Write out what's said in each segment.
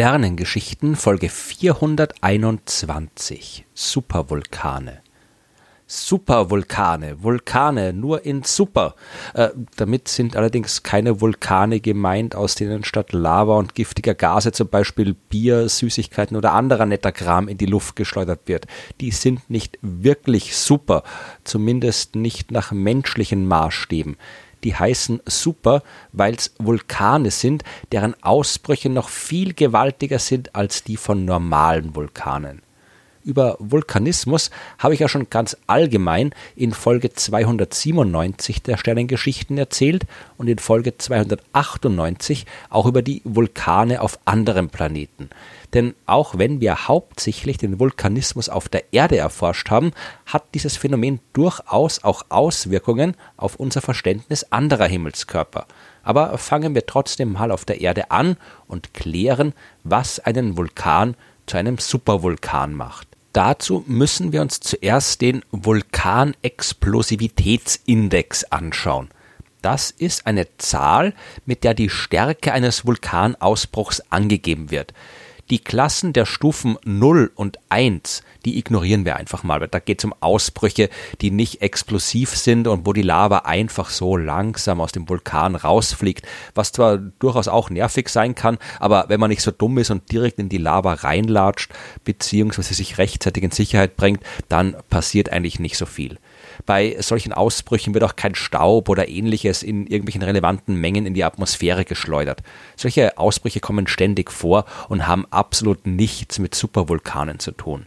Sternengeschichten Folge 421 Supervulkane. Supervulkane, Vulkane nur in Super. Äh, damit sind allerdings keine Vulkane gemeint, aus denen statt Lava und giftiger Gase zum Beispiel Bier, Süßigkeiten oder anderer netter Kram in die Luft geschleudert wird. Die sind nicht wirklich super, zumindest nicht nach menschlichen Maßstäben die heißen Super, weil es Vulkane sind, deren Ausbrüche noch viel gewaltiger sind als die von normalen Vulkanen. Über Vulkanismus habe ich ja schon ganz allgemein in Folge 297 der Sternengeschichten erzählt und in Folge 298 auch über die Vulkane auf anderen Planeten. Denn auch wenn wir hauptsächlich den Vulkanismus auf der Erde erforscht haben, hat dieses Phänomen durchaus auch Auswirkungen auf unser Verständnis anderer Himmelskörper. Aber fangen wir trotzdem mal auf der Erde an und klären, was einen Vulkan zu einem Supervulkan macht. Dazu müssen wir uns zuerst den Vulkanexplosivitätsindex anschauen. Das ist eine Zahl, mit der die Stärke eines Vulkanausbruchs angegeben wird. Die Klassen der Stufen 0 und 1, die ignorieren wir einfach mal. Da geht es um Ausbrüche, die nicht explosiv sind und wo die Lava einfach so langsam aus dem Vulkan rausfliegt, was zwar durchaus auch nervig sein kann, aber wenn man nicht so dumm ist und direkt in die Lava reinlatscht, beziehungsweise sich rechtzeitig in Sicherheit bringt, dann passiert eigentlich nicht so viel. Bei solchen Ausbrüchen wird auch kein Staub oder ähnliches in irgendwelchen relevanten Mengen in die Atmosphäre geschleudert. Solche Ausbrüche kommen ständig vor und haben absolut nichts mit Supervulkanen zu tun.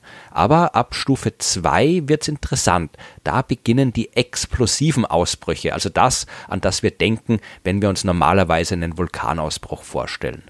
Ab Stufe 2 wird's interessant. Da beginnen die explosiven Ausbrüche, also das, an das wir denken, wenn wir uns normalerweise einen Vulkanausbruch vorstellen.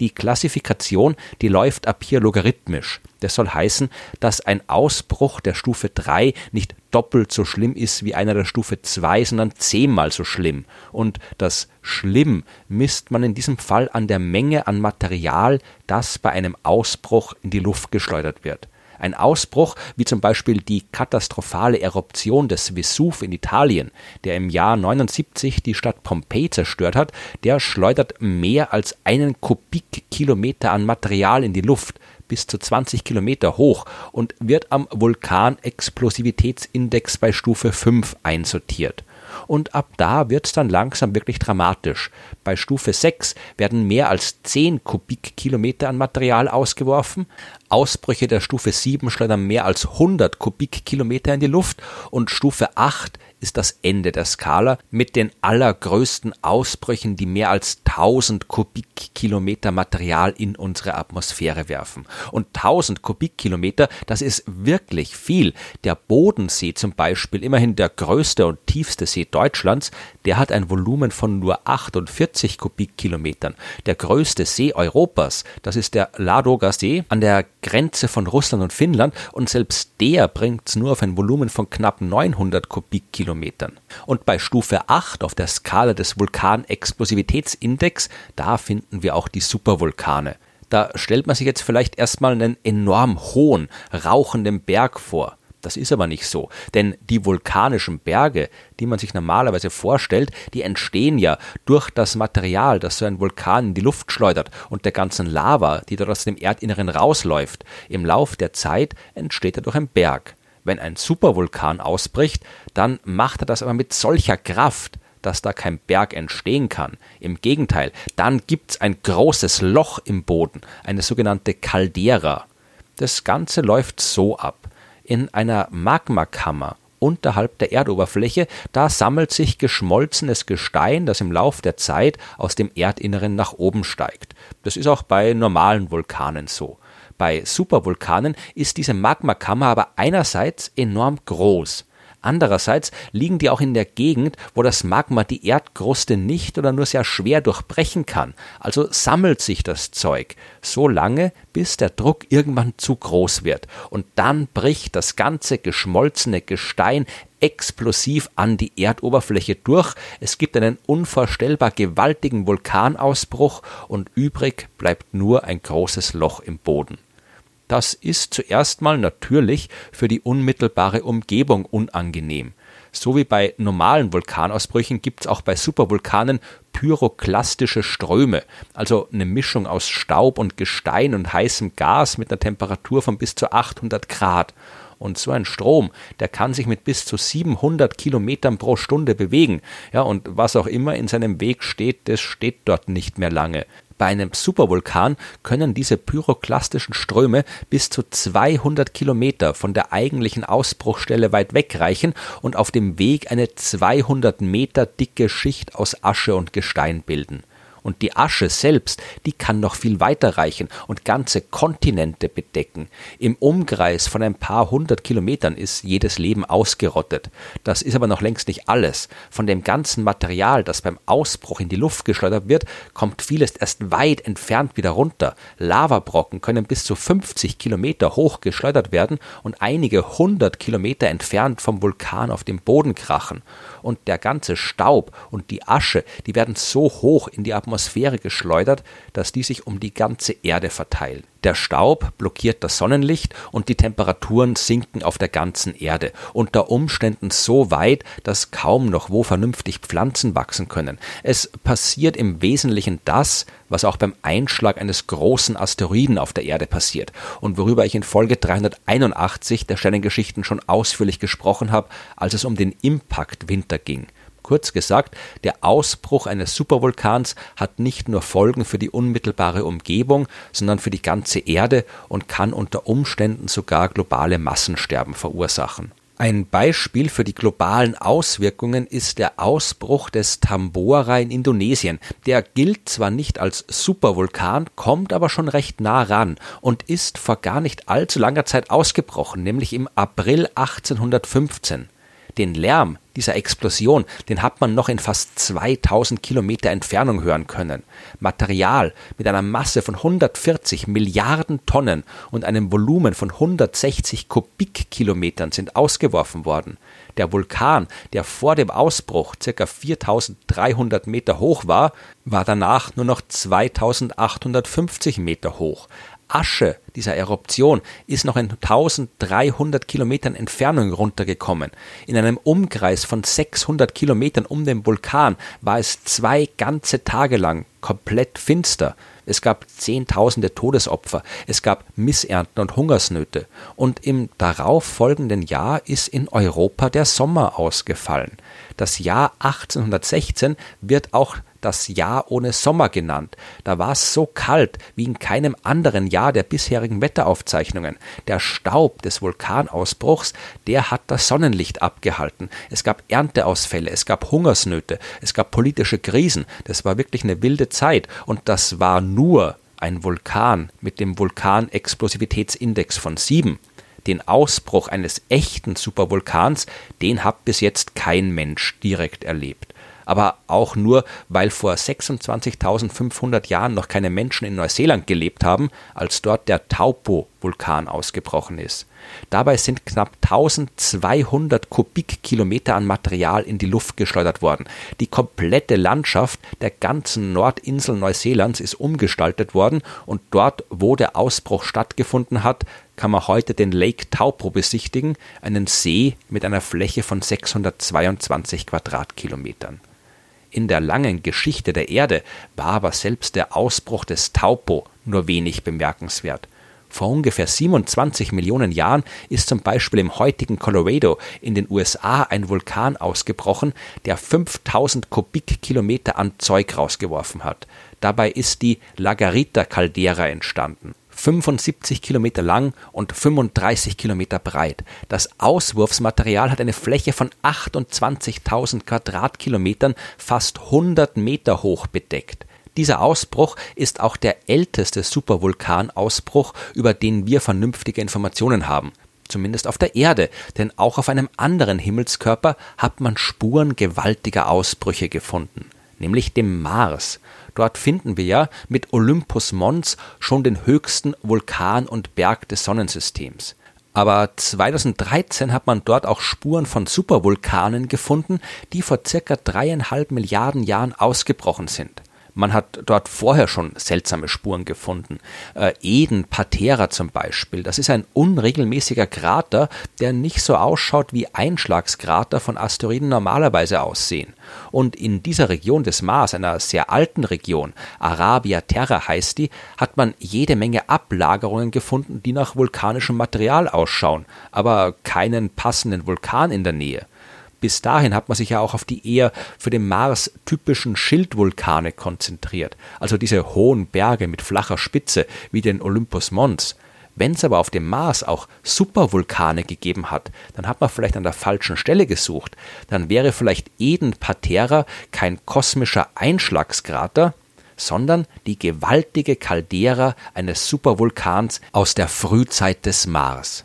Die Klassifikation, die läuft ab hier logarithmisch. Das soll heißen, dass ein Ausbruch der Stufe 3 nicht doppelt so schlimm ist wie einer der Stufe 2, sondern zehnmal so schlimm. Und das schlimm misst man in diesem Fall an der Menge an Material, das bei einem Ausbruch in die Luft geschleudert wird. Ein Ausbruch, wie zum Beispiel die katastrophale Eruption des Vesuv in Italien, der im Jahr 79 die Stadt Pompeji zerstört hat, der schleudert mehr als einen Kubikkilometer an Material in die Luft, bis zu 20 Kilometer hoch und wird am Vulkanexplosivitätsindex bei Stufe 5 einsortiert und ab da wird es dann langsam wirklich dramatisch. Bei Stufe 6 werden mehr als 10 Kubikkilometer an Material ausgeworfen, Ausbrüche der Stufe 7 schleudern mehr als 100 Kubikkilometer in die Luft und Stufe 8 ist das Ende der Skala mit den allergrößten Ausbrüchen, die mehr als 1000 Kubikkilometer Material in unsere Atmosphäre werfen. Und 1000 Kubikkilometer, das ist wirklich viel. Der Bodensee zum Beispiel, immerhin der größte und tiefste See Deutschlands, der hat ein Volumen von nur 48 Kubikkilometern. Der größte See Europas, das ist der Ladoga See an der Grenze von Russland und Finnland und selbst der bringt es nur auf ein Volumen von knapp 900 Kubikkilometern Kilometern. Und bei Stufe 8 auf der Skala des Vulkanexplosivitätsindex, da finden wir auch die Supervulkane. Da stellt man sich jetzt vielleicht erstmal einen enorm hohen, rauchenden Berg vor. Das ist aber nicht so, denn die vulkanischen Berge, die man sich normalerweise vorstellt, die entstehen ja durch das Material, das so ein Vulkan in die Luft schleudert und der ganzen Lava, die dort aus dem Erdinneren rausläuft. Im Lauf der Zeit entsteht er durch ein Berg. Wenn ein Supervulkan ausbricht, dann macht er das aber mit solcher Kraft, dass da kein Berg entstehen kann. Im Gegenteil, dann gibt's ein großes Loch im Boden, eine sogenannte Caldera. Das Ganze läuft so ab. In einer Magmakammer unterhalb der Erdoberfläche, da sammelt sich geschmolzenes Gestein, das im Lauf der Zeit aus dem Erdinneren nach oben steigt. Das ist auch bei normalen Vulkanen so. Bei Supervulkanen ist diese Magmakammer aber einerseits enorm groß. Andererseits liegen die auch in der Gegend, wo das Magma die Erdkruste nicht oder nur sehr schwer durchbrechen kann. Also sammelt sich das Zeug so lange, bis der Druck irgendwann zu groß wird. Und dann bricht das ganze geschmolzene Gestein explosiv an die Erdoberfläche durch. Es gibt einen unvorstellbar gewaltigen Vulkanausbruch und übrig bleibt nur ein großes Loch im Boden. Das ist zuerst mal natürlich für die unmittelbare Umgebung unangenehm. So wie bei normalen Vulkanausbrüchen gibt es auch bei Supervulkanen pyroklastische Ströme, also eine Mischung aus Staub und Gestein und heißem Gas mit einer Temperatur von bis zu 800 Grad. Und so ein Strom, der kann sich mit bis zu 700 Kilometern pro Stunde bewegen. Ja, und was auch immer in seinem Weg steht, das steht dort nicht mehr lange. Bei einem Supervulkan können diese pyroklastischen Ströme bis zu 200 Kilometer von der eigentlichen Ausbruchstelle weit weg reichen und auf dem Weg eine 200 Meter dicke Schicht aus Asche und Gestein bilden. Und die Asche selbst, die kann noch viel weiter reichen und ganze Kontinente bedecken. Im Umkreis von ein paar hundert Kilometern ist jedes Leben ausgerottet. Das ist aber noch längst nicht alles. Von dem ganzen Material, das beim Ausbruch in die Luft geschleudert wird, kommt vieles erst weit entfernt wieder runter. Lavabrocken können bis zu 50 Kilometer hoch geschleudert werden und einige hundert Kilometer entfernt vom Vulkan auf dem Boden krachen. Und der ganze Staub und die Asche, die werden so hoch in die Atmosphäre Atmosphäre geschleudert, dass die sich um die ganze Erde verteilen. Der Staub blockiert das Sonnenlicht und die Temperaturen sinken auf der ganzen Erde, unter Umständen so weit, dass kaum noch wo vernünftig Pflanzen wachsen können. Es passiert im Wesentlichen das, was auch beim Einschlag eines großen Asteroiden auf der Erde passiert und worüber ich in Folge 381 der Sternengeschichten schon ausführlich gesprochen habe, als es um den Impact-Winter ging. Kurz gesagt, der Ausbruch eines Supervulkans hat nicht nur Folgen für die unmittelbare Umgebung, sondern für die ganze Erde und kann unter Umständen sogar globale Massensterben verursachen. Ein Beispiel für die globalen Auswirkungen ist der Ausbruch des Tambora in Indonesien. Der gilt zwar nicht als Supervulkan, kommt aber schon recht nah ran und ist vor gar nicht allzu langer Zeit ausgebrochen, nämlich im April 1815. Den Lärm dieser Explosion, den hat man noch in fast 2000 Kilometer Entfernung hören können. Material mit einer Masse von 140 Milliarden Tonnen und einem Volumen von 160 Kubikkilometern sind ausgeworfen worden. Der Vulkan, der vor dem Ausbruch ca. 4300 Meter hoch war, war danach nur noch 2850 Meter hoch. Asche dieser Eruption ist noch in 1300 Kilometern Entfernung runtergekommen. In einem Umkreis von 600 Kilometern um den Vulkan war es zwei ganze Tage lang komplett finster. Es gab Zehntausende Todesopfer, es gab Missernten und Hungersnöte. Und im darauffolgenden Jahr ist in Europa der Sommer ausgefallen. Das Jahr 1816 wird auch das Jahr ohne Sommer genannt. Da war es so kalt wie in keinem anderen Jahr der bisherigen Wetteraufzeichnungen. Der Staub des Vulkanausbruchs, der hat das Sonnenlicht abgehalten. Es gab Ernteausfälle, es gab Hungersnöte, es gab politische Krisen. Das war wirklich eine wilde Zeit und das war nur ein Vulkan mit dem Vulkanexplosivitätsindex von sieben. Den Ausbruch eines echten Supervulkans, den hat bis jetzt kein Mensch direkt erlebt aber auch nur, weil vor 26.500 Jahren noch keine Menschen in Neuseeland gelebt haben, als dort der Taupo-Vulkan ausgebrochen ist. Dabei sind knapp 1200 Kubikkilometer an Material in die Luft geschleudert worden. Die komplette Landschaft der ganzen Nordinsel Neuseelands ist umgestaltet worden und dort, wo der Ausbruch stattgefunden hat, kann man heute den Lake Taupo besichtigen, einen See mit einer Fläche von 622 Quadratkilometern. In der langen Geschichte der Erde war aber selbst der Ausbruch des Taupo nur wenig bemerkenswert. Vor ungefähr 27 Millionen Jahren ist zum Beispiel im heutigen Colorado in den USA ein Vulkan ausgebrochen, der 5000 Kubikkilometer an Zeug rausgeworfen hat. Dabei ist die Lagarita-Caldera entstanden. 75 Kilometer lang und 35 Kilometer breit. Das Auswurfsmaterial hat eine Fläche von 28.000 Quadratkilometern, fast 100 Meter hoch bedeckt. Dieser Ausbruch ist auch der älteste Supervulkanausbruch, über den wir vernünftige Informationen haben zumindest auf der Erde, denn auch auf einem anderen Himmelskörper hat man Spuren gewaltiger Ausbrüche gefunden, nämlich dem Mars. Dort finden wir ja mit Olympus Mons schon den höchsten Vulkan und Berg des Sonnensystems. Aber 2013 hat man dort auch Spuren von Supervulkanen gefunden, die vor circa dreieinhalb Milliarden Jahren ausgebrochen sind. Man hat dort vorher schon seltsame Spuren gefunden. Äh, Eden Patera zum Beispiel, das ist ein unregelmäßiger Krater, der nicht so ausschaut, wie Einschlagskrater von Asteroiden normalerweise aussehen. Und in dieser Region des Mars, einer sehr alten Region, Arabia Terra heißt die, hat man jede Menge Ablagerungen gefunden, die nach vulkanischem Material ausschauen, aber keinen passenden Vulkan in der Nähe. Bis dahin hat man sich ja auch auf die eher für den Mars typischen Schildvulkane konzentriert, also diese hohen Berge mit flacher Spitze wie den Olympus Mons. Wenn es aber auf dem Mars auch Supervulkane gegeben hat, dann hat man vielleicht an der falschen Stelle gesucht. Dann wäre vielleicht Eden Patera kein kosmischer Einschlagskrater, sondern die gewaltige Caldera eines Supervulkans aus der Frühzeit des Mars.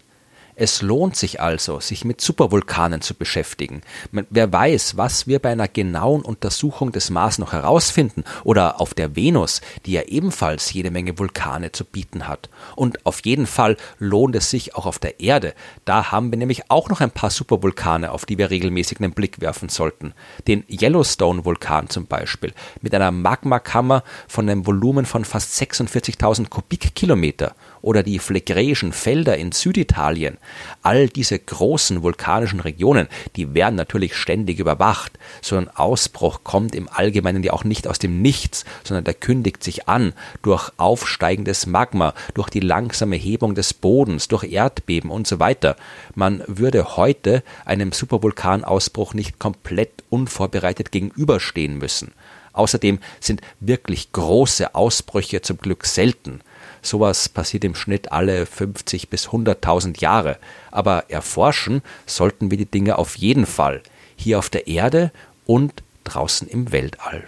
Es lohnt sich also, sich mit Supervulkanen zu beschäftigen. Wer weiß, was wir bei einer genauen Untersuchung des Mars noch herausfinden oder auf der Venus, die ja ebenfalls jede Menge Vulkane zu bieten hat. Und auf jeden Fall lohnt es sich auch auf der Erde. Da haben wir nämlich auch noch ein paar Supervulkane, auf die wir regelmäßig einen Blick werfen sollten. Den Yellowstone-Vulkan zum Beispiel mit einer Magmakammer von einem Volumen von fast 46.000 Kubikkilometer oder die Phlegräischen Felder in Süditalien. All diese großen vulkanischen Regionen, die werden natürlich ständig überwacht. So ein Ausbruch kommt im Allgemeinen ja auch nicht aus dem Nichts, sondern der kündigt sich an durch aufsteigendes Magma, durch die langsame Hebung des Bodens, durch Erdbeben und so weiter. Man würde heute einem Supervulkanausbruch nicht komplett unvorbereitet gegenüberstehen müssen. Außerdem sind wirklich große Ausbrüche zum Glück selten. Sowas passiert im Schnitt alle 50 bis 100.000 Jahre. Aber erforschen sollten wir die Dinge auf jeden Fall. Hier auf der Erde und draußen im Weltall.